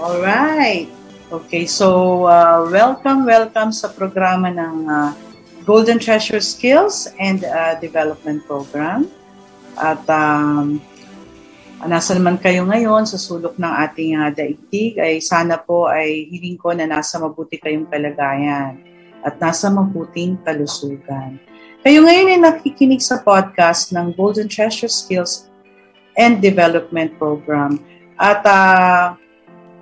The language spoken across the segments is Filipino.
All right. Okay, so uh, welcome, welcome sa programa ng uh, Golden Treasure Skills and uh, Development Program. At um, nasa naman kayo ngayon sa sulok ng ating uh, daigdig ay sana po ay hiling ko na nasa mabuti kayong kalagayan at nasa mabuting kalusugan. Kayo ngayon ay nakikinig sa podcast ng Golden Treasure Skills and Development Program. At uh,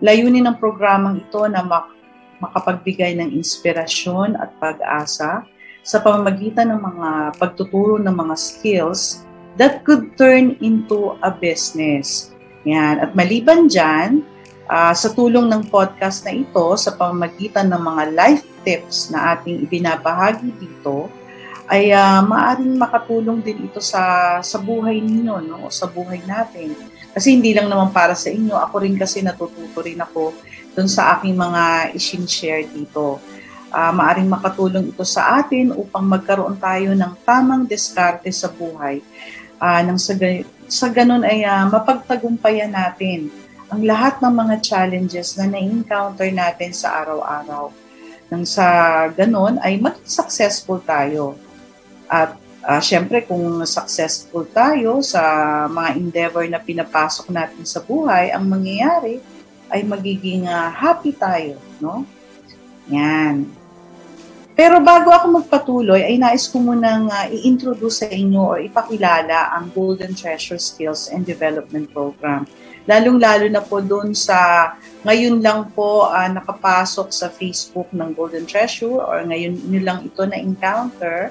layunin ng programang ito na mak- makapagbigay ng inspirasyon at pag-asa sa pamamagitan ng mga pagtuturo ng mga skills that could turn into a business. Yan. At maliban dyan, uh, sa tulong ng podcast na ito, sa pamamagitan ng mga life tips na ating ibinabahagi dito, ay uh, maaring makatulong din ito sa sa buhay ninyo, no? sa buhay natin. Kasi hindi lang naman para sa inyo, ako rin kasi natututo rin ako dun sa aking mga isin-share dito. Uh, maaring makatulong ito sa atin upang magkaroon tayo ng tamang diskarte sa buhay. Uh, nang sa, sa ganun ay uh, mapagtagumpayan natin ang lahat ng mga challenges na na-encounter natin sa araw-araw. Nang sa ganun ay maging successful tayo at uh, syempre kung successful tayo sa mga endeavor na pinapasok natin sa buhay, ang mangyayari ay magiging uh, happy tayo, no? Yan. Pero bago ako magpatuloy, ay nais ko munang uh, i-introduce sa inyo o ipakilala ang Golden Treasure Skills and Development Program. Lalong-lalo na po doon sa ngayon lang po uh, nakapasok sa Facebook ng Golden Treasure or ngayon nyo lang ito na-encounter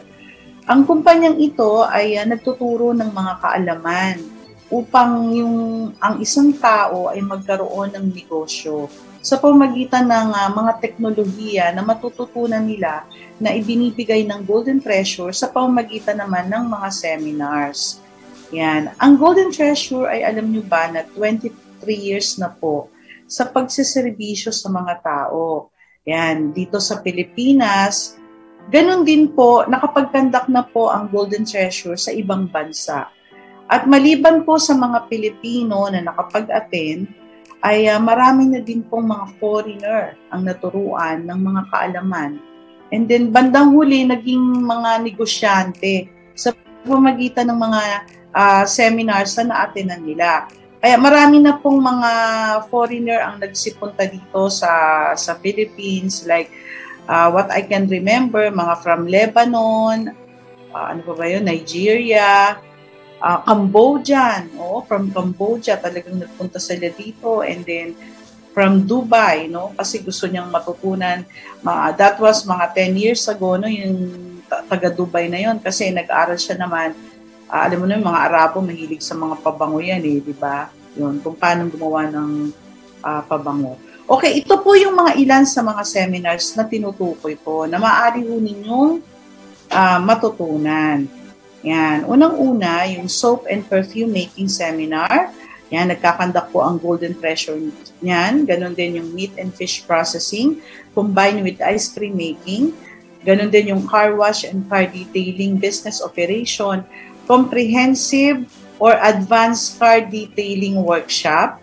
ang kumpanyang ito ay uh, nagtuturo ng mga kaalaman upang yung ang isang tao ay magkaroon ng negosyo sa pamagitan ng uh, mga teknolohiya na matututunan nila na ibinibigay ng Golden Treasure sa pamamagitan naman ng mga seminars. Yan. Ang Golden Treasure ay alam nyo ba na 23 years na po sa pagsiservisyo sa mga tao. Yan. Dito sa Pilipinas, Ganon din po, nakapagkandak na po ang Golden Treasure sa ibang bansa. At maliban po sa mga Pilipino na nakapag-attend, ay uh, marami na din pong mga foreigner ang naturuan ng mga kaalaman. And then bandang huli, naging mga negosyante sa pamagitan ng mga uh, seminars na na-attendan nila. Kaya marami na pong mga foreigner ang nagsipunta dito sa sa Philippines like uh, what I can remember, mga from Lebanon, uh, ano pa ba yun, Nigeria, uh, Cambodian, oh, from Cambodia, talagang nagpunta sila dito, and then from Dubai, no, kasi gusto niyang matutunan, uh, that was mga 10 years ago, no, yung taga Dubai na yon kasi nag-aral siya naman, uh, alam mo na yung mga Arabo, mahilig sa mga pabango yan eh, di ba? Yun, kung paano gumawa ng uh, pabango. Okay, ito po yung mga ilan sa mga seminars na tinutukoy po na maaari ho ninyong uh, matutunan. Yan. Unang-una, yung soap and perfume making seminar. Yan, nagkakandak po ang Golden Treasure niyan. Ganon din yung meat and fish processing combined with ice cream making. Ganon din yung car wash and car detailing business operation, comprehensive or advanced car detailing workshop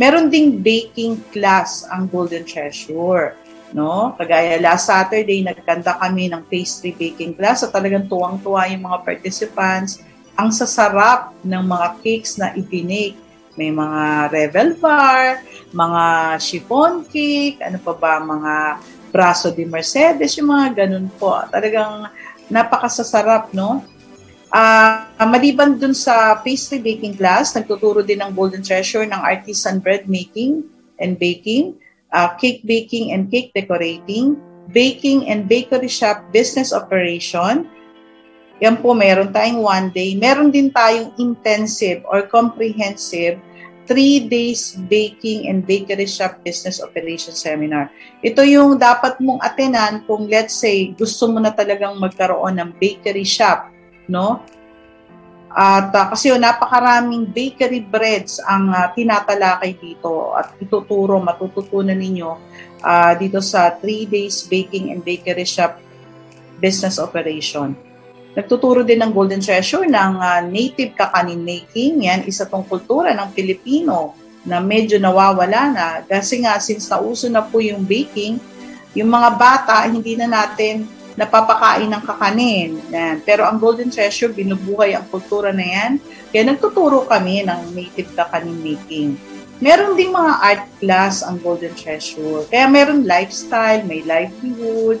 Meron ding baking class ang Golden Treasure. No? Kagaya last Saturday, nagkanda kami ng pastry baking class at talagang tuwang-tuwa yung mga participants. Ang sasarap ng mga cakes na ibinake. May mga revel bar, mga chiffon cake, ano pa ba, mga braso de Mercedes, yung mga ganun po. Talagang napakasasarap, no? Uh, maliban dun sa pastry baking class, nagtuturo din ng Golden Treasure ng artisan bread making and baking, uh, cake baking and cake decorating, baking and bakery shop business operation. Yan po, meron tayong one day. Meron din tayong intensive or comprehensive three days baking and bakery shop business operation seminar. Ito yung dapat mong atenan kung let's say gusto mo na talagang magkaroon ng bakery shop no? At uh, kasi yun, napakaraming bakery breads ang uh, tinatalakay dito at ituturo, matututunan ninyo uh, dito sa 3 days baking and bakery shop business operation. Nagtuturo din ng Golden Treasure ng uh, native kakanin making. Yan, isa tong kultura ng Pilipino. na medyo nawawala na kasi nga since nauso na po yung baking, yung mga bata hindi na natin napapakain ng kakanin. Yan. Pero ang Golden Treasure, binubuhay ang kultura na yan. Kaya nagtuturo kami ng native kakanin making. Meron ding mga art class ang Golden Treasure. Kaya meron lifestyle, may livelihood.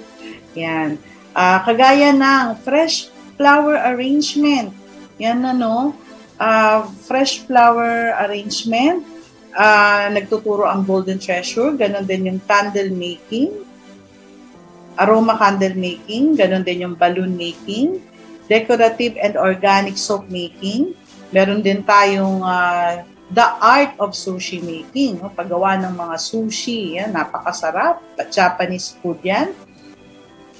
Yan. Uh, kagaya ng fresh flower arrangement. Yan ano, uh, fresh flower arrangement. Uh, nagtuturo ang Golden Treasure. Ganon din yung candle making aroma candle making, ganun din yung balloon making, decorative and organic soap making. Meron din tayong uh, the art of sushi making, no? paggawa ng mga sushi, yan, napakasarap, Japanese food yan.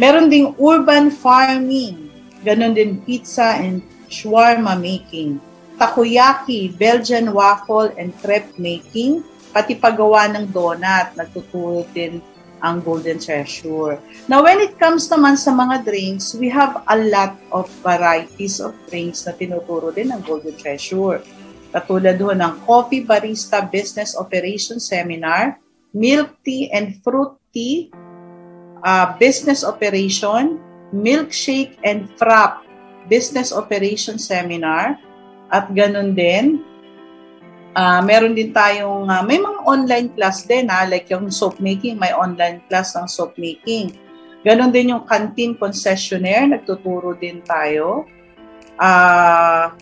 Meron ding urban farming, ganun din pizza and shawarma making, takoyaki, Belgian waffle and crepe making, pati paggawa ng donut, nagtuturo din ang Golden Treasure. Now, when it comes naman sa mga drinks, we have a lot of varieties of drinks na tinuturo din ng Golden Treasure. Katulad ho ng Coffee Barista Business Operation Seminar, Milk Tea and Fruit Tea uh, Business Operation, Milkshake and Frap Business Operation Seminar, at ganun din, Uh, meron din tayong, uh, may mga online class din ha, like yung soap making, may online class ng soap making. Ganon din yung canteen concessionaire, nagtuturo din tayo. Uh,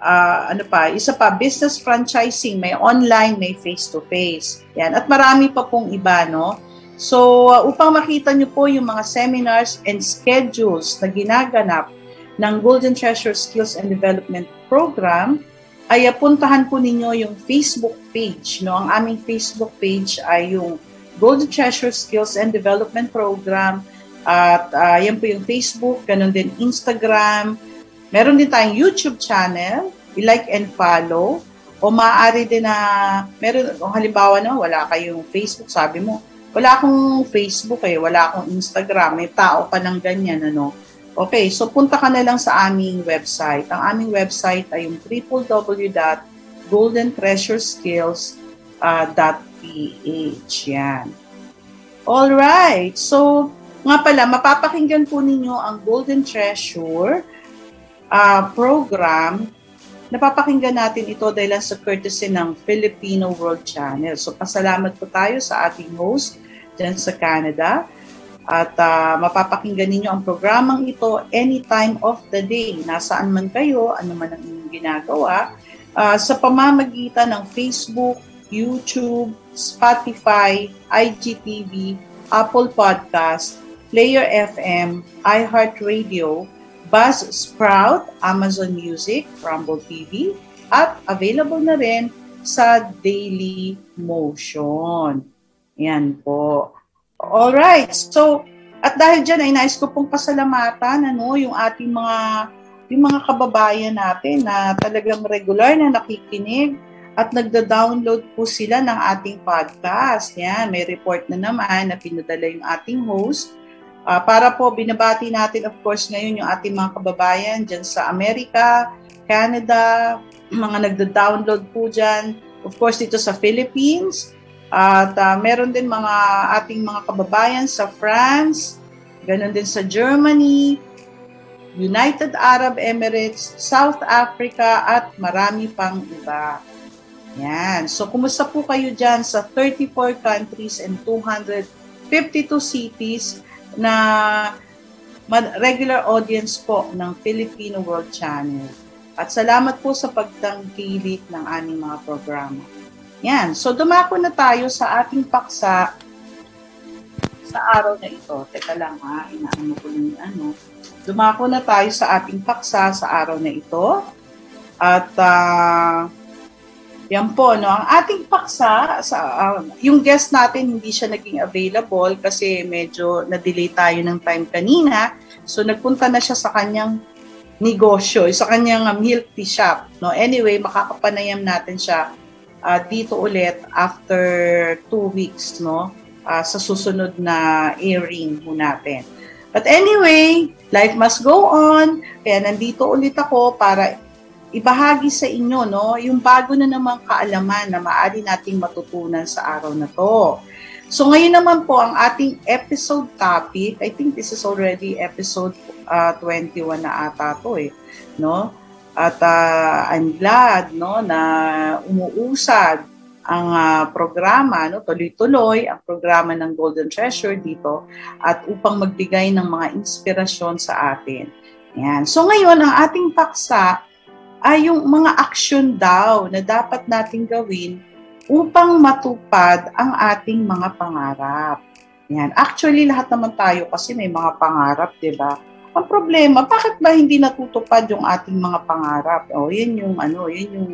uh, ano pa, isa pa, business franchising, may online, may face-to-face. Yan. At marami pa pong iba, no? So, uh, upang makita nyo po yung mga seminars and schedules na ginaganap ng Golden Treasure Skills and Development Program, ay puntahan po ninyo yung Facebook page. No? Ang aming Facebook page ay yung Golden Treasure Skills and Development Program. At uh, yan po yung Facebook, ganun din Instagram. Meron din tayong YouTube channel, i-like and follow. O maaari din na, meron, kung halimbawa na wala kayong Facebook, sabi mo, wala akong Facebook eh, wala akong Instagram, may tao pa ng ganyan, ano Okay, so punta ka na lang sa aming website. Ang aming website ay yung www.goldentreasureskills.ph. Yan. Alright, so nga pala, mapapakinggan po ninyo ang Golden Treasure uh, program. Napapakinggan natin ito dahil sa courtesy ng Filipino World Channel. So pasalamat po tayo sa ating host dyan sa Canada at uh, mapapakinggan ninyo ang programang ito anytime of the day. Nasaan man kayo, ano man ang inyong ginagawa, uh, sa pamamagitan ng Facebook, YouTube, Spotify, IGTV, Apple Podcast, Player FM, iHeartRadio, Buzzsprout, Amazon Music, Rumble TV, at available na rin sa Daily Motion. Yan po. All right. So, at dahil diyan ay nais ko pong pasalamatan ano, yung ating mga yung mga kababayan natin na talagang regular na nakikinig at nagda-download po sila ng ating podcast. Yan, may report na naman na pinadala yung ating host. Uh, para po binabati natin of course ngayon yung ating mga kababayan dyan sa Amerika, Canada, mga nagda-download po dyan. Of course dito sa Philippines, at uh, meron din mga ating mga kababayan sa France, ganun din sa Germany, United Arab Emirates, South Africa, at marami pang iba. Yan. So, kumusta po kayo dyan sa 34 countries and 252 cities na regular audience po ng Filipino World Channel. At salamat po sa pagtangkilik ng aming mga programa. Yan. So, dumako na tayo sa ating paksa sa araw na ito. Teka lang ha, inaano ko yung ano. Dumako na tayo sa ating paksa sa araw na ito. At uh, yan po, no? Ang ating paksa, sa, uh, yung guest natin hindi siya naging available kasi medyo na-delay tayo ng time kanina. So, nagpunta na siya sa kanyang negosyo, sa kanyang milk tea shop. No? Anyway, makakapanayam natin siya uh, dito ulit after two weeks, no? Uh, sa susunod na airing mo natin. But anyway, life must go on. Kaya nandito ulit ako para ibahagi sa inyo no yung bago na namang kaalaman na maaari nating matutunan sa araw na to. So ngayon naman po ang ating episode topic, I think this is already episode uh, 21 na ata to eh, no? At uh, I'm glad no na umuusad ang uh, programa, no, tuloy-tuloy ang programa ng Golden Treasure dito at upang magbigay ng mga inspirasyon sa atin. Yan. So ngayon, ang ating paksa ay yung mga action daw na dapat nating gawin upang matupad ang ating mga pangarap. Yan. Actually, lahat naman tayo kasi may mga pangarap, di ba? Ang problema, bakit ba hindi natutupad yung ating mga pangarap? O, oh, yun yung ano, yun yung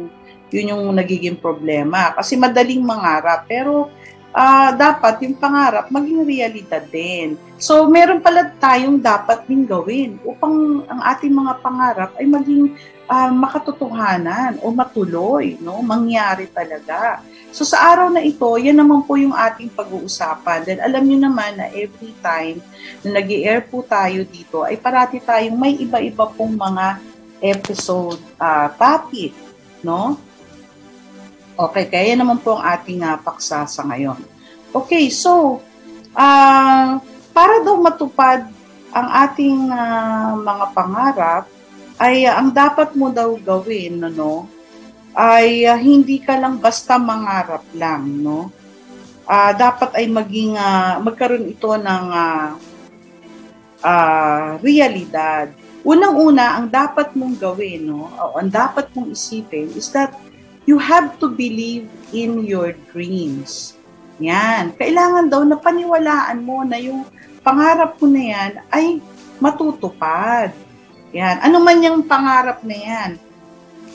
yun yung nagiging problema. Kasi madaling mangarap, pero uh, dapat yung pangarap maging realidad din. So, meron pala tayong dapat din gawin upang ang ating mga pangarap ay maging uh, makatotohanan o matuloy, no? mangyari talaga. So sa araw na ito, yan naman po yung ating pag-uusapan. Then alam niyo naman na every time na nag air po tayo dito, ay parati tayong may iba-iba pong mga episode uh, topic. No? Okay, kaya yan naman po ang ating uh, paksa sa ngayon. Okay, so, uh, para daw matupad ang ating uh, mga pangarap, ay uh, ang dapat mo daw gawin, no, ay uh, hindi ka lang basta mangarap lang, no? Uh, dapat ay maging uh, magkaroon ito ng uh, uh, realidad. Unang-una, ang dapat mong gawin, no, o ang dapat mong isipin is that you have to believe in your dreams. Yan. Kailangan daw na paniwalaan mo na yung pangarap mo na yan ay matutupad. Yan. Ano man yung pangarap na yan.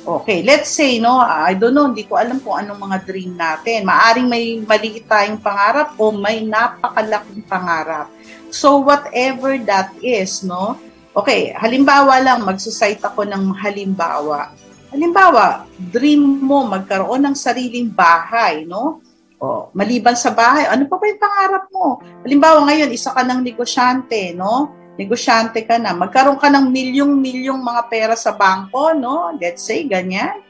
Okay, let's say, no, I don't know, hindi ko alam kung anong mga dream natin. Maaring may maliit tayong pangarap o may napakalaking pangarap. So, whatever that is, no, okay, halimbawa lang, magsusite ako ng halimbawa. Halimbawa, dream mo magkaroon ng sariling bahay, no? O, maliban sa bahay, ano pa ba yung pangarap mo? Halimbawa ngayon, isa ka ng negosyante, no? Negosyante ka na, magkaroon ka ng milyong-milyong mga pera sa bangko, no? Let's say, ganyan.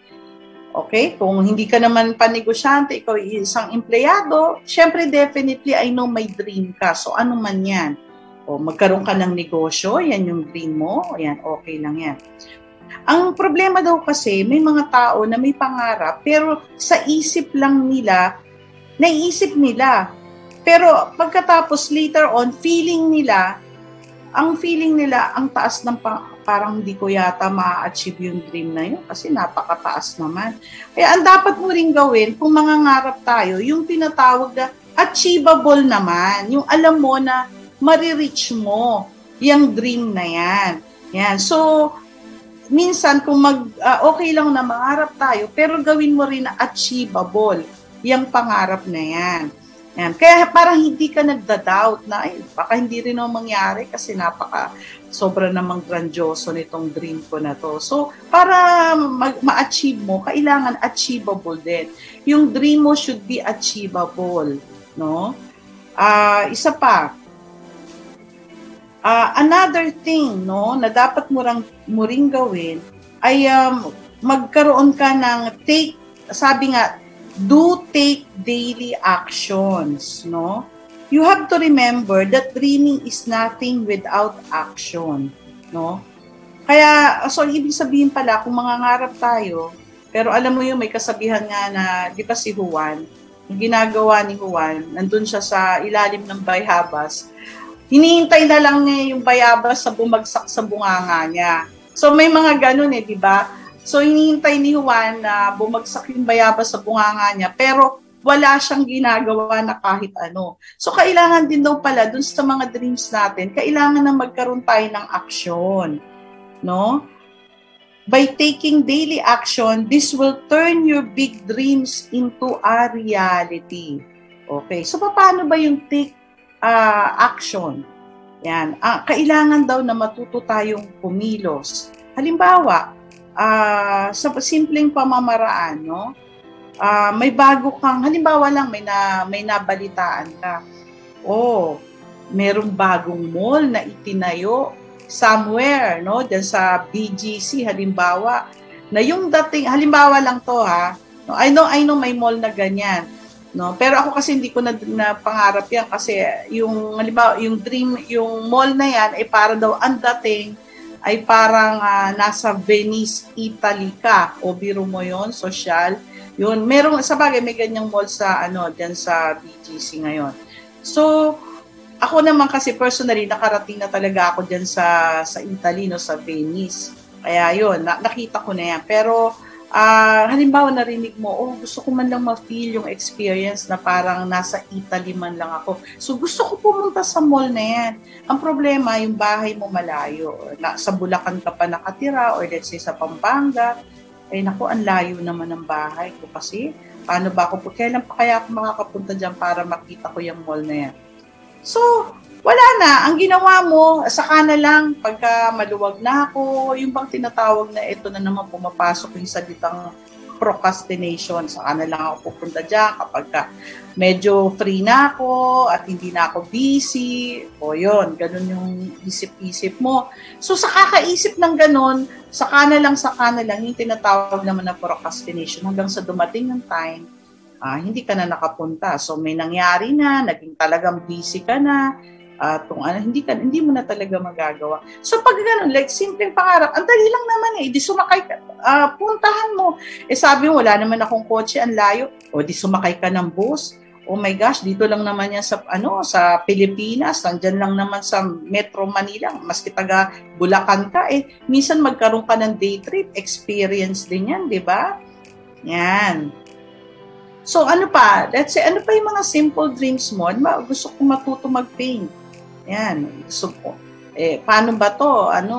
Okay? Kung hindi ka naman pa negosyante, ikaw isang empleyado, syempre definitely I know may dream ka. So ano man yan? O magkaroon ka ng negosyo, yan yung dream mo, yan, okay lang yan. Ang problema daw kasi, may mga tao na may pangarap, pero sa isip lang nila, naiisip nila. Pero pagkatapos later on, feeling nila ang feeling nila, ang taas ng pa, parang hindi ko yata ma-achieve yung dream na yun kasi napakataas naman. Kaya ang dapat mo rin gawin kung mangangarap tayo, yung tinatawag na achievable naman. Yung alam mo na marireach mo yung dream na yan. Yan. So, minsan kung mag, uh, okay lang na mangarap tayo, pero gawin mo rin na achievable yung pangarap na yan. Yan. Kaya parang hindi ka nagda-doubt na ay, baka hindi rin ang mangyari kasi napaka sobra namang grandioso nitong dream ko na to. So, para mag- ma-achieve mo, kailangan achievable din. Yung dream mo should be achievable, no? Uh, isa pa, uh, another thing, no, na dapat mo, rang, mo ring gawin ay um, magkaroon ka ng take, sabi nga, do take daily actions, no? You have to remember that dreaming is nothing without action, no? Kaya, so ibig sabihin pala, kung mangangarap tayo, pero alam mo yung may kasabihan nga na, di ba si Juan, yung ginagawa ni Juan, nandun siya sa ilalim ng bayhabas, hinihintay na lang niya yung bayabas sa bumagsak sa bunganga niya. So may mga ganun eh, di ba? So, hinihintay ni Juan na bumagsak yung bayabas sa bunganga niya, pero wala siyang ginagawa na kahit ano. So, kailangan din daw pala, dun sa mga dreams natin, kailangan na magkaroon tayo ng aksyon. No? By taking daily action, this will turn your big dreams into a reality. Okay. So, paano ba yung take uh, action? Yan. Uh, kailangan daw na matuto tayong pumilos. Halimbawa, uh, sa simpleng pamamaraan, no? Uh, may bago kang, halimbawa lang, may, na, may nabalitaan ka. Oh, merong bagong mall na itinayo somewhere, no? Diyan sa BGC, halimbawa, na yung dating, halimbawa lang to ha, no, I know, I know may mall na ganyan, no, pero ako kasi hindi ko na, na pangarap yan kasi yung, halimbawa, yung dream, yung mall na yan ay para daw ang dating ay parang uh, nasa Venice, Italy ka. O biro mo yon social. Yun, merong, sa bagay, may ganyang mall sa, ano, dyan sa BGC ngayon. So, ako naman kasi personally, nakarating na talaga ako dyan sa, sa Italy, no, sa Venice. Kaya yun, na, nakita ko na yan. Pero, uh, halimbawa narinig mo, oh, gusto ko man lang ma-feel yung experience na parang nasa Italy man lang ako. So gusto ko pumunta sa mall na yan. Ang problema, yung bahay mo malayo. Na, sa Bulacan ka pa nakatira or let's say sa Pampanga. Eh naku, ang layo naman ng bahay ko kasi paano ba ako, kailan pa kaya ako makakapunta dyan para makita ko yung mall na yan. So, wala na. Ang ginawa mo, saka na lang, pagka maluwag na ako, yung bang tinatawag na ito na naman pumapasok yung salitang procrastination. Saka na lang ako pupunta dyan kapag ka medyo free na ako at hindi na ako busy. O yon ganun yung isip-isip mo. So sa kakaisip ng ganun, saka na lang, saka na lang, yung tinatawag naman na procrastination hanggang sa dumating ng time, ah, hindi ka na nakapunta. So may nangyari na, naging talagang busy ka na, uh, kung ano, hindi, ka, hindi mo na talaga magagawa. So pag ganun, like simpleng pangarap, ang dali lang naman eh, di sumakay ka, uh, puntahan mo. Eh sabi mo, wala naman akong kotse, ang layo, o di sumakay ka ng bus, oh my gosh, dito lang naman yan sa ano sa Pilipinas, nandiyan lang naman sa Metro Manila, maski taga Bulacan ka eh. Minsan magkaroon ka ng day trip, experience din yan, 'di ba? Yan. So ano pa? Let's say ano pa yung mga simple dreams mo? Ano gusto kong matuto mag-paint. Yan, ko. Eh, paano ba to? Ano,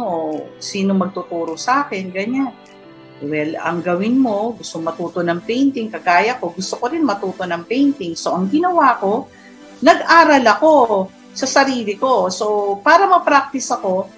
sino magtuturo sa akin? Ganyan. Well, ang gawin mo, gusto matuto ng painting, kagaya ko, gusto ko rin matuto ng painting. So, ang ginawa ko, nag-aral ako sa sarili ko. So, para ma-practice ako,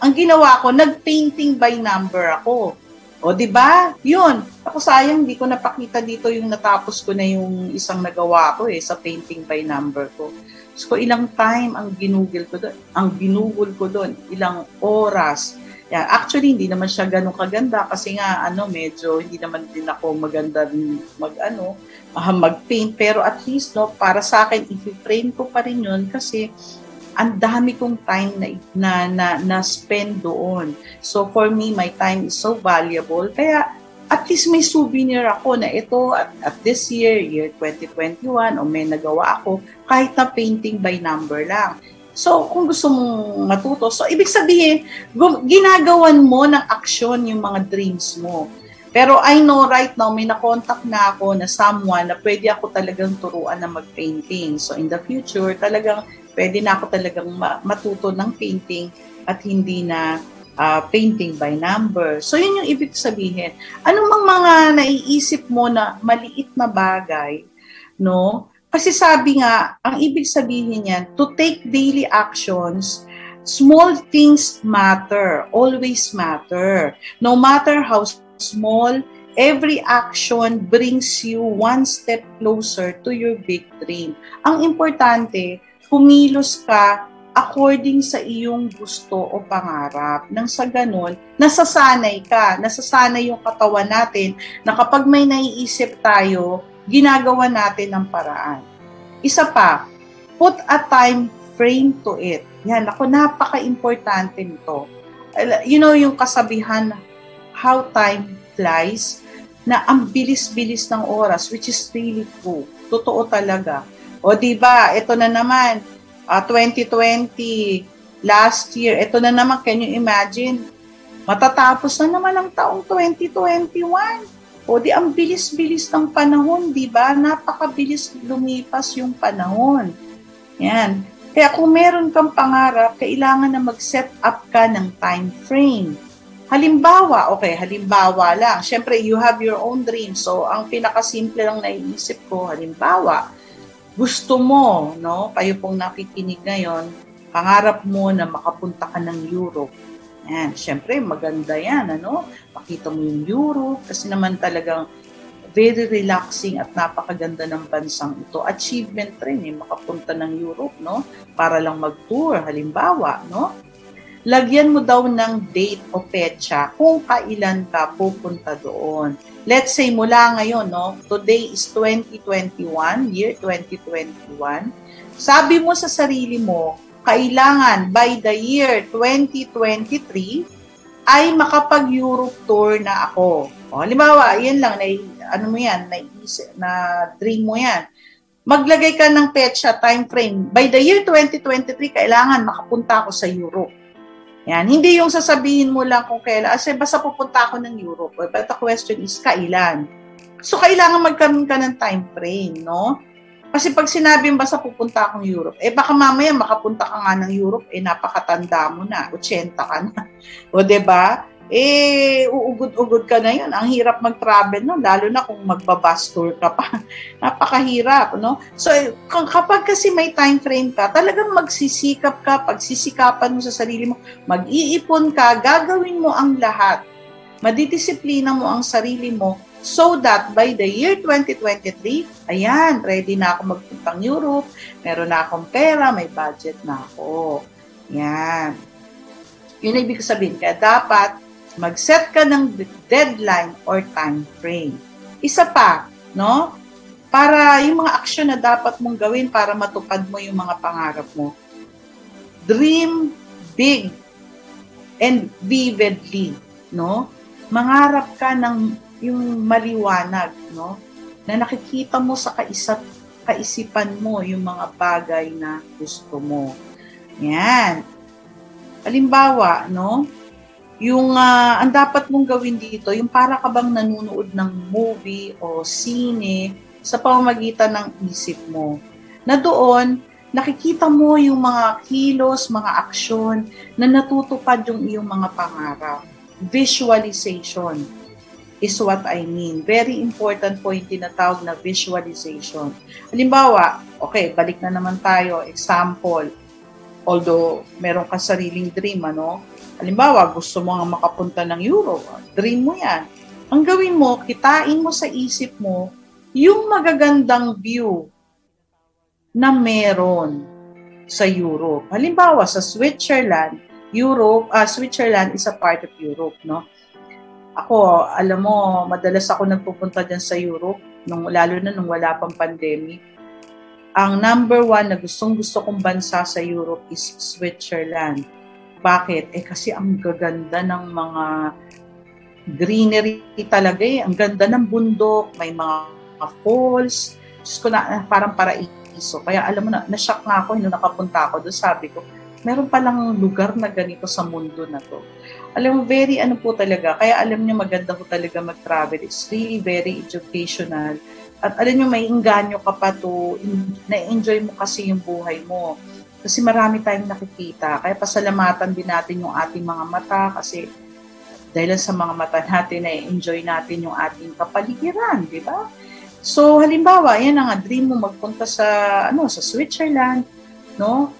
ang ginawa ko, nag-painting by number ako. O, di ba? Yun. Ako sayang, hindi ko napakita dito yung natapos ko na yung isang nagawa ko eh, sa painting by number ko. So, ilang time ang ginugol ko doon? Ang ginugol ko doon, ilang oras. Yeah, actually, hindi naman siya ganun kaganda kasi nga, ano, medyo hindi naman din ako maganda mag, ano, uh, mag-paint. Pero at least, no, para sa akin, i-frame ko pa rin yun kasi ang dami kong time na, na, na, na spend doon. So, for me, my time is so valuable. Kaya, at least may souvenir ako na ito at, at this year, year 2021, o may nagawa ako kahit na painting by number lang. So, kung gusto mong matuto, so ibig sabihin, ginagawan mo ng aksyon yung mga dreams mo. Pero I know right now, may nakontak na ako na someone na pwede ako talagang turuan na mag-painting. So, in the future, talagang pwede na ako talagang matuto ng painting at hindi na uh, painting by number. So, yun yung ibig sabihin. Ano mang mga naiisip mo na maliit na bagay, no? Kasi sabi nga, ang ibig sabihin niyan, to take daily actions, small things matter, always matter. No matter how small, every action brings you one step closer to your big dream. Ang importante, kumilos ka according sa iyong gusto o pangarap. Nang sa ganun, nasasanay ka, nasasanay yung katawan natin na kapag may naiisip tayo, ginagawa natin ng paraan. Isa pa, put a time frame to it. Yan, ako napaka-importante nito. You know, yung kasabihan, how time flies, na ang bilis-bilis ng oras, which is really true. Totoo talaga. O di ba, ito na naman, uh, ah, 2020, last year, ito na naman, can you imagine? Matatapos na naman ang taong 2021. O di ang bilis-bilis ng panahon, di ba? Napakabilis lumipas yung panahon. Yan. Kaya kung meron kang pangarap, kailangan na mag-set up ka ng time frame. Halimbawa, okay, halimbawa lang. Siyempre, you have your own dream. So, ang pinakasimple lang naiisip ko, halimbawa, gusto mo, no, kayo pong nakikinig ngayon, pangarap mo na makapunta ka ng Europe. Yan, syempre maganda yan, ano? Pakita mo yung Europe kasi naman talagang very relaxing at napakaganda ng bansang ito. Achievement rin eh, makapunta ng Europe, no? Para lang mag-tour, halimbawa, no? lagyan mo daw ng date o petsa kung kailan ka pupunta doon. Let's say mula ngayon, no? Today is 2021, year 2021. Sabi mo sa sarili mo, kailangan by the year 2023 ay makapag-Europe tour na ako. O, halimbawa, yan lang, na, ano mo yan, na, na dream mo yan. Maglagay ka ng petsa time frame. By the year 2023, kailangan makapunta ako sa Europe. Yan. Hindi yung sasabihin mo lang kung kailan. Kasi basta pupunta ako ng Europe. But the question is, kailan? So, kailangan magkaroon ka ng time frame, no? Kasi pag sinabi basta pupunta akong Europe, eh baka mamaya makapunta ka nga ng Europe, eh napakatanda mo na, 80 ka na. o ba? Diba? Eh, uugod-ugod ka na yun. Ang hirap mag-travel, no? Lalo na kung magbabus tour ka pa. Napakahirap, no? So, kapag kasi may time frame ka, talagang magsisikap ka, pagsisikapan mo sa sarili mo, mag-iipon ka, gagawin mo ang lahat. Madidisiplina mo ang sarili mo so that by the year 2023, ayan, ready na ako magpuntang Europe, meron na akong pera, may budget na ako. Yan. Yun ang ibig sabihin. Kaya dapat Mag-set ka ng deadline or time frame. Isa pa, no? Para yung mga aksyon na dapat mong gawin para matupad mo yung mga pangarap mo. Dream big and vividly, no? Mangarap ka ng yung maliwanag, no? Na nakikita mo sa kaisat kaisipan mo yung mga bagay na gusto mo. Yan. Halimbawa, no? Yung uh, ang dapat mong gawin dito, yung para ka bang nanonood ng movie o sine sa pamamagitan ng isip mo. Na doon, nakikita mo yung mga kilos, mga aksyon na natutupad yung iyong mga pangarap. Visualization is what I mean. Very important po yung tinatawag na visualization. Halimbawa, okay, balik na naman tayo. Example, although meron ka sariling dream, ano, Halimbawa, gusto mo nga makapunta ng Europe, dream mo yan. Ang gawin mo, kitain mo sa isip mo yung magagandang view na meron sa Europe. Halimbawa, sa Switzerland, Europe, uh, Switzerland is a part of Europe, no? Ako, alam mo, madalas ako nagpupunta dyan sa Europe, nung, lalo na nung wala pang pandemic. Ang number one na gustong gusto kong bansa sa Europe is Switzerland bakit? Eh kasi ang gaganda ng mga greenery talaga eh. Ang ganda ng bundok, may mga, falls. Diyos ko na, parang paraiso. Kaya alam mo na, na-shock nga ako nung nakapunta ako doon. Sabi ko, meron palang lugar na ganito sa mundo na to. Alam mo, very ano po talaga. Kaya alam niyo maganda ko talaga mag-travel. It's really very educational. At alam niyo, may inganyo ka pa to. Na-enjoy mo kasi yung buhay mo. Kasi marami tayong nakikita. Kaya pasalamatan din natin yung ating mga mata kasi dahil sa mga mata natin na enjoy natin yung ating kapaligiran, di ba? So halimbawa, yan ang dream mo magpunta sa ano sa Switzerland, no?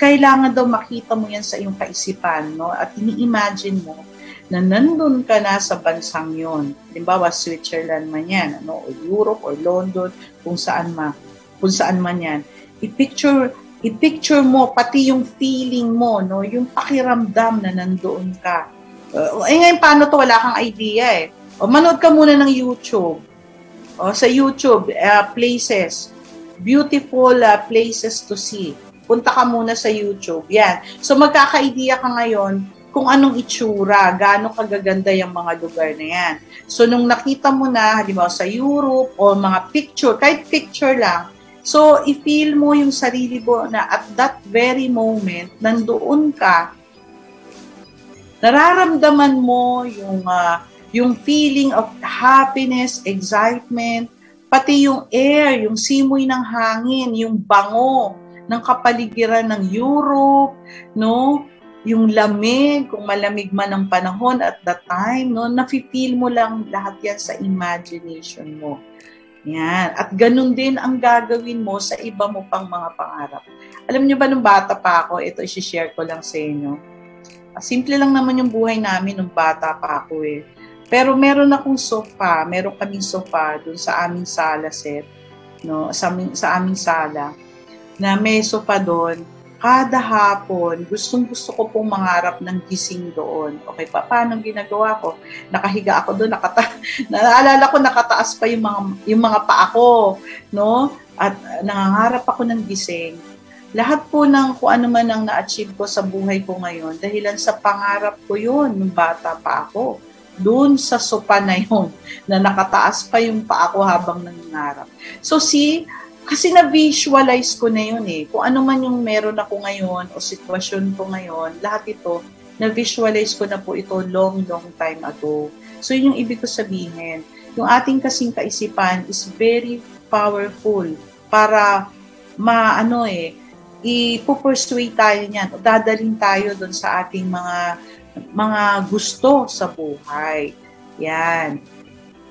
Kailangan daw makita mo yan sa iyong kaisipan, no? At ini-imagine mo na nandun ka na sa bansang yon. Halimbawa, Switzerland man yan, ano, o Europe or London, kung saan ma, kung saan man yan. I-picture i-picture mo pati yung feeling mo, no, yung pakiramdam na nandoon ka. Uh, eh ngayon, paano to? Wala kang idea eh. O, manood ka muna ng YouTube. O, sa YouTube, uh, places, beautiful uh, places to see. Punta ka muna sa YouTube. Yan. So, magkaka-idea ka ngayon kung anong itsura, gaano kagaganda yung mga lugar na yan. So, nung nakita mo na, halimbawa sa Europe, o mga picture, kahit picture lang, So, i-feel mo yung sarili mo na at that very moment, nandoon ka, nararamdaman mo yung, uh, yung feeling of happiness, excitement, pati yung air, yung simoy ng hangin, yung bango ng kapaligiran ng Europe, no? Yung lamig, kung malamig man ang panahon at that time, no? Nafi-feel mo lang lahat yan sa imagination mo. Yan. At ganun din ang gagawin mo sa iba mo pang mga pangarap. Alam niyo ba nung bata pa ako, ito i-share ko lang sa inyo. Ah, simple lang naman yung buhay namin nung bata pa ako eh. Pero meron akong sofa, meron kaming sofa dun sa aming sala set, no, sa aming, sa aming sala, na may sofa doon. Kada hapon, gustong gusto ko pong mangarap ng gising doon. Okay, pa, paano ginagawa ko? Nakahiga ako doon, nakata naalala ko nakataas pa yung mga, yung mga paa ko, no? At nangangarap ako ng gising. Lahat po ng kung ano man ang na-achieve ko sa buhay ko ngayon, dahilan sa pangarap ko yun, nung bata pa ako. Doon sa sopa na yun, na nakataas pa yung paa ko habang nangangarap. So see, kasi na-visualize ko na yun eh. Kung ano man yung meron ako ngayon o sitwasyon ko ngayon, lahat ito, na-visualize ko na po ito long, long time ago. So yun yung ibig ko sabihin. Yung ating kasing kaisipan is very powerful para maano eh, ipupersuade tayo niyan o dadalhin tayo doon sa ating mga mga gusto sa buhay. Yan.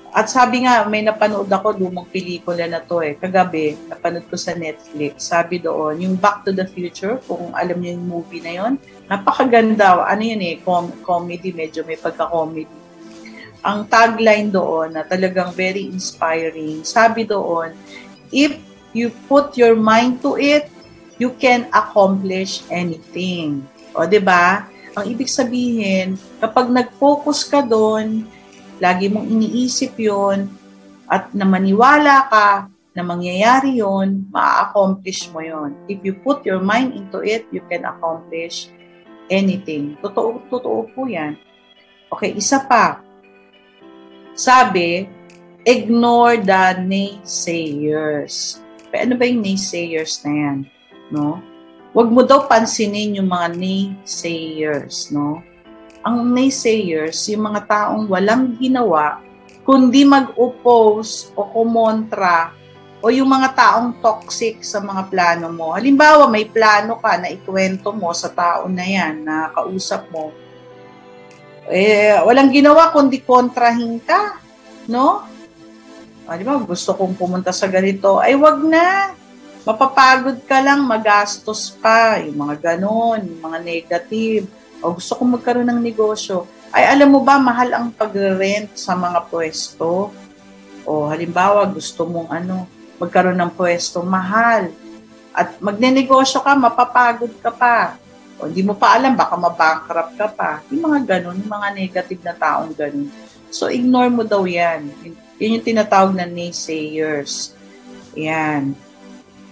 At sabi nga, may napanood ako, lumang pelikula na to eh. Kagabi, napanood ko sa Netflix. Sabi doon, yung Back to the Future, kung alam niyo yung movie na yon napakaganda. Ano yun eh, com- comedy, medyo may pagka-comedy. Ang tagline doon na talagang very inspiring, sabi doon, if you put your mind to it, you can accomplish anything. O, di ba? Ang ibig sabihin, kapag nag-focus ka doon, lagi mong iniisip yon at na maniwala ka na mangyayari yon, ma-accomplish mo yon. If you put your mind into it, you can accomplish anything. Totoo, totoo po yan. Okay, isa pa. Sabi, ignore the naysayers. Pero ano ba yung naysayers na yan? No? Huwag mo daw pansinin yung mga naysayers, no? Ang naysayers, yung mga taong walang ginawa, kundi mag-oppose o kumontra o yung mga taong toxic sa mga plano mo. Halimbawa, may plano ka na ikwento mo sa tao na yan, na kausap mo. Eh, walang ginawa kundi kontrahin ka, no? Ah, di ba, gusto kong pumunta sa ganito. Ay, wag na. Mapapagod ka lang, magastos pa. Yung mga ganon, yung mga negative o gusto kong magkaroon ng negosyo, ay alam mo ba, mahal ang pag-rent sa mga pwesto. O halimbawa, gusto mong ano, magkaroon ng pwesto, mahal. At magnenegosyo ka, mapapagod ka pa. O hindi mo pa alam, baka mabankrupt ka pa. Yung mga ganun, yung mga negative na taong ganun. So, ignore mo daw yan. Yun yung tinatawag na naysayers. Yan.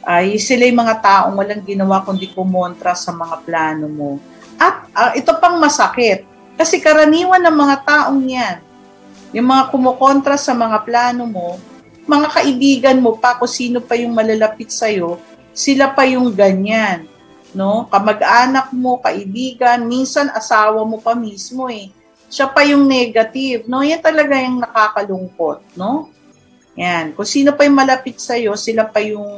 Ay, sila yung mga taong walang ginawa kundi kumontra sa mga plano mo at uh, ito pang masakit. Kasi karaniwan ng mga taong yan, yung mga kumukontra sa mga plano mo, mga kaibigan mo pa, kung sino pa yung malalapit sa'yo, sila pa yung ganyan. No? Kamag-anak mo, kaibigan, minsan asawa mo pa mismo eh. Siya pa yung negative. No? Yan talaga yung nakakalungkot. No? Yan. Kung sino pa yung malapit sa'yo, sila pa yung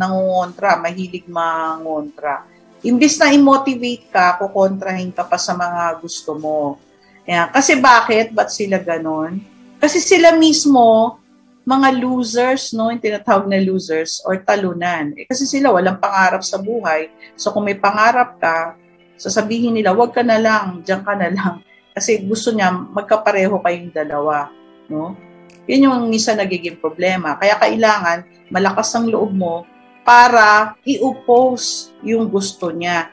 nangungontra, mahilig mangontra imbis na i-motivate ka, kukontrahin ka pa sa mga gusto mo. Yan. Kasi bakit? Ba't sila ganon? Kasi sila mismo, mga losers, no? Yung tinatawag na losers or talunan. Eh, kasi sila walang pangarap sa buhay. So kung may pangarap ka, sasabihin nila, wag ka na lang, diyan ka na lang. Kasi gusto niya magkapareho kayong dalawa. No? Yun yung isa nagiging problema. Kaya kailangan malakas ang loob mo para i-oppose yung gusto niya.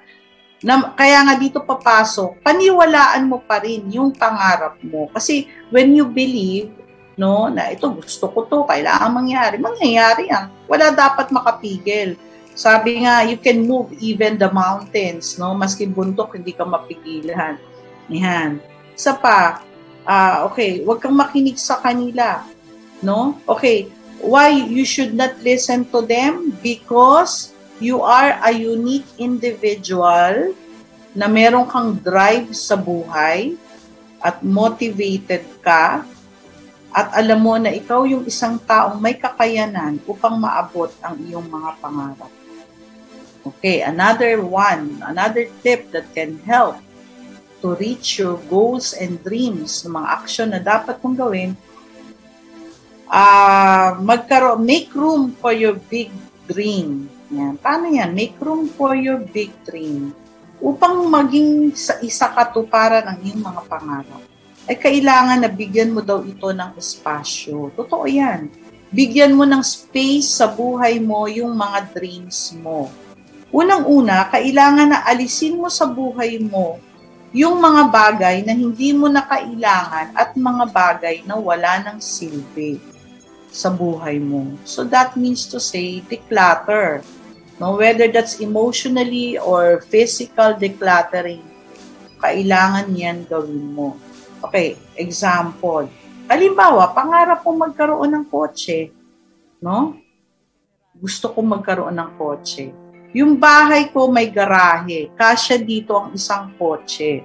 Na, kaya nga dito papasok, paniwalaan mo pa rin yung pangarap mo. Kasi when you believe, no, na ito gusto ko to, kailangan mangyari, mangyayari yan. Wala dapat makapigil. Sabi nga, you can move even the mountains, no? Maski buntok, hindi ka mapigilan. Yan. Sa pa, uh, okay, huwag kang makinig sa kanila, no? Okay, Why you should not listen to them? Because you are a unique individual na meron kang drive sa buhay at motivated ka at alam mo na ikaw yung isang taong may kakayanan upang maabot ang iyong mga pangarap. Okay, another one, another tip that can help to reach your goals and dreams, mga action na dapat mong gawin uh, make room for your big dream. Yan. Paano yan? Make room for your big dream. Upang maging sa isa katuparan ang iyong mga pangarap, ay kailangan na bigyan mo daw ito ng espasyo. Totoo yan. Bigyan mo ng space sa buhay mo yung mga dreams mo. Unang-una, kailangan na alisin mo sa buhay mo yung mga bagay na hindi mo na kailangan at mga bagay na wala ng silbi sa buhay mo. So that means to say, declutter. No, whether that's emotionally or physical decluttering, kailangan yan gawin mo. Okay, example. Halimbawa, pangarap mo magkaroon ng kotse, no? Gusto ko magkaroon ng kotse yung bahay ko may garahe, kasya dito ang isang kotse.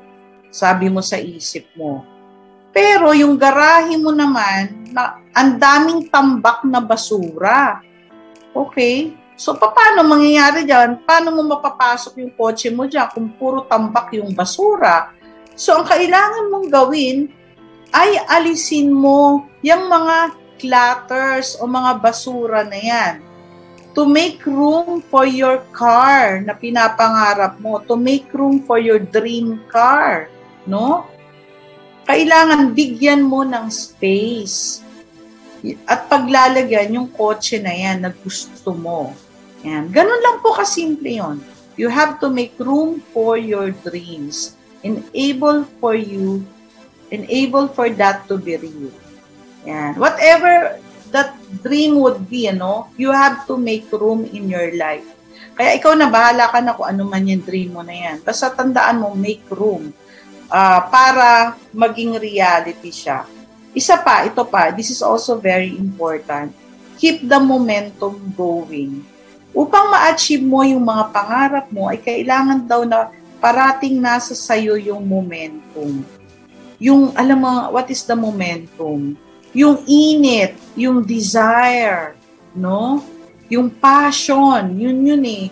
Sabi mo sa isip mo. Pero yung garahe mo naman, na, ang daming tambak na basura. Okay? So, paano mangyayari dyan? Paano mo mapapasok yung kotse mo dyan kung puro tambak yung basura? So, ang kailangan mong gawin ay alisin mo yung mga clutters o mga basura na yan to make room for your car na pinapangarap mo, to make room for your dream car, no? Kailangan bigyan mo ng space. At paglalagyan yung kotse na yan na gusto mo. Yan. Ganun lang po kasimple yon. You have to make room for your dreams. Enable for you, enable for that to be real. Yan. Whatever that dream would be, ano, you have to make room in your life. Kaya ikaw na, bahala ka na kung ano man yung dream mo na yan. Basta tandaan mo, make room uh, para maging reality siya. Isa pa, ito pa, this is also very important. Keep the momentum going. Upang ma-achieve mo yung mga pangarap mo, ay kailangan daw na parating nasa sayo yung momentum. Yung, alam mo, what is the momentum? yung init, yung desire, no? Yung passion, yun yun eh.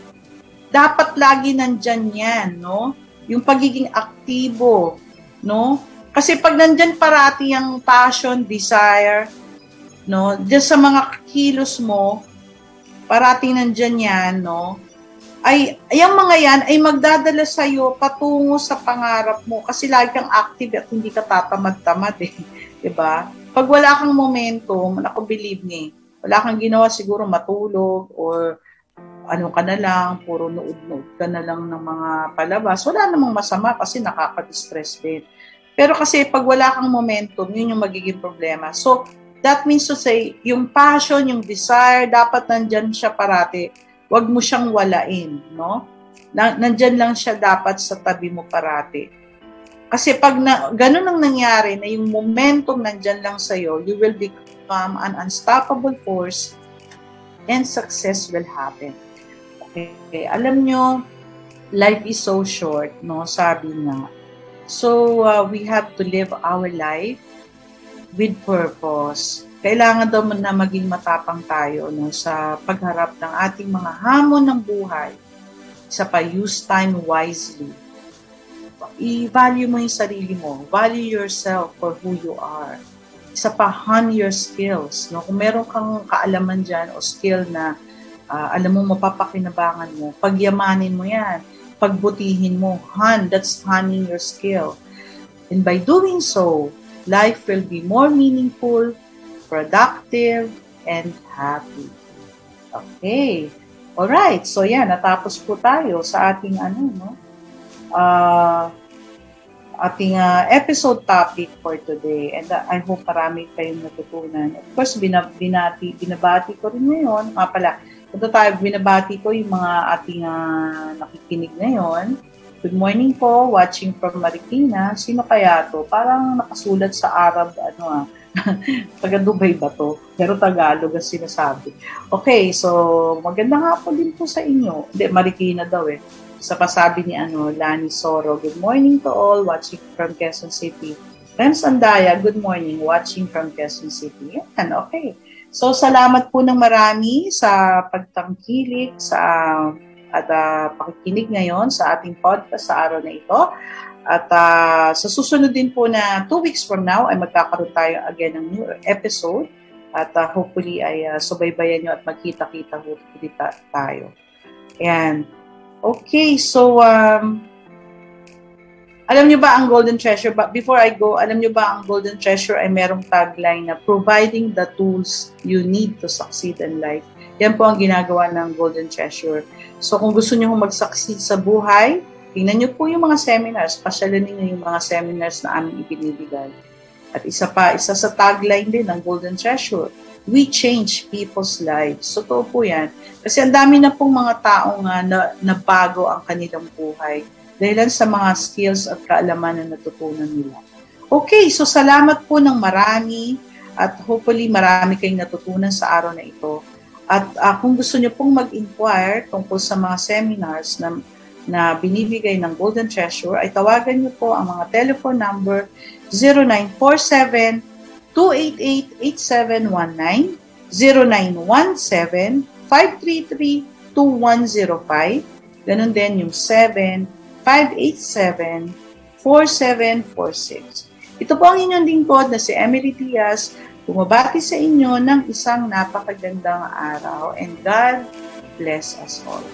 Dapat lagi nandyan yan, no? Yung pagiging aktibo, no? Kasi pag nandyan parati yung passion, desire, no? Diyan sa mga kilos mo, parating nandyan yan, no? Ay, yung mga yan ay magdadala sa iyo patungo sa pangarap mo kasi lagi kang active at hindi ka tatamad-tamad eh. ba? pag wala kang momentum, ako believe me, wala kang ginawa siguro matulog or ano ka na lang, puro nood-nood ka na lang ng mga palabas, wala namang masama kasi nakaka-distress din. Pero kasi pag wala kang momentum, yun yung magiging problema. So, that means to say, yung passion, yung desire, dapat nandyan siya parati. Huwag mo siyang walain, no? Nandyan lang siya dapat sa tabi mo parati. Kasi pag na, ganun ang nangyari na yung momentum nandyan lang sa'yo, you will become an unstoppable force and success will happen. Okay. Alam nyo, life is so short, no? Sabi nga. So, uh, we have to live our life with purpose. Kailangan daw na maging matapang tayo no, sa pagharap ng ating mga hamon ng buhay. Sa pa, use time wisely i-value mo yung sarili mo. Value yourself for who you are. Isa pa, hone your skills. No? Kung meron kang kaalaman dyan o skill na uh, alam mo mapapakinabangan mo, pagyamanin mo yan. Pagbutihin mo. Hone, that's honing your skill. And by doing so, life will be more meaningful, productive, and happy. Okay. Alright, so yan, natapos po tayo sa ating ano, no? Uh, ating uh, episode topic for today. And uh, I hope marami kayong natutunan. Of course, binab- binati, binabati ko rin ngayon. Nga pala, ito tayo, binabati ko yung mga ating uh, nakikinig ngayon. Good morning po, watching from Marikina. Sino kaya to? Parang nakasulat sa Arab, ano ah, taga Dubai ba to? Pero Tagalog ang sinasabi. Okay, so maganda nga po din po sa inyo. Hindi, Marikina daw eh sa pasabi ni ano, Lani Soro. Good morning to all watching from Quezon City. Rem Sandaya, good morning, watching from Quezon City. Yan, okay. So, salamat po ng marami sa pagtangkilik, sa at uh, pakikinig ngayon sa ating podcast sa araw na ito. At uh, sa susunod din po na two weeks from now ay magkakaroon tayo again ng new episode. At uh, hopefully ay uh, subaybayan nyo at magkita-kita hopefully tayo. And Okay, so um, alam niyo ba ang Golden Treasure? But before I go, alam niyo ba ang Golden Treasure ay merong tagline na providing the tools you need to succeed in life. Yan po ang ginagawa ng Golden Treasure. So kung gusto niyo mag-succeed sa buhay, tingnan niyo po yung mga seminars, pasyalan niyo yung mga seminars na aming ibinibigay. At isa pa, isa sa tagline din ng Golden Treasure, we change people's lives. So, to po yan. Kasi ang dami na pong mga taong uh, na, nabago ang kanilang buhay dahil sa mga skills at kaalaman na natutunan nila. Okay, so salamat po ng marami at hopefully marami kayong natutunan sa araw na ito. At uh, kung gusto niyo pong mag-inquire tungkol sa mga seminars na, na binibigay ng Golden Treasure, ay tawagan niyo po ang mga telephone number 0947 288-8719, 0917-533-2105, ganun din yung 587-4746. Ito po ang inyong lingkod na si Emily Diaz, bumabati sa inyo ng isang napakagandang araw. And God bless us all.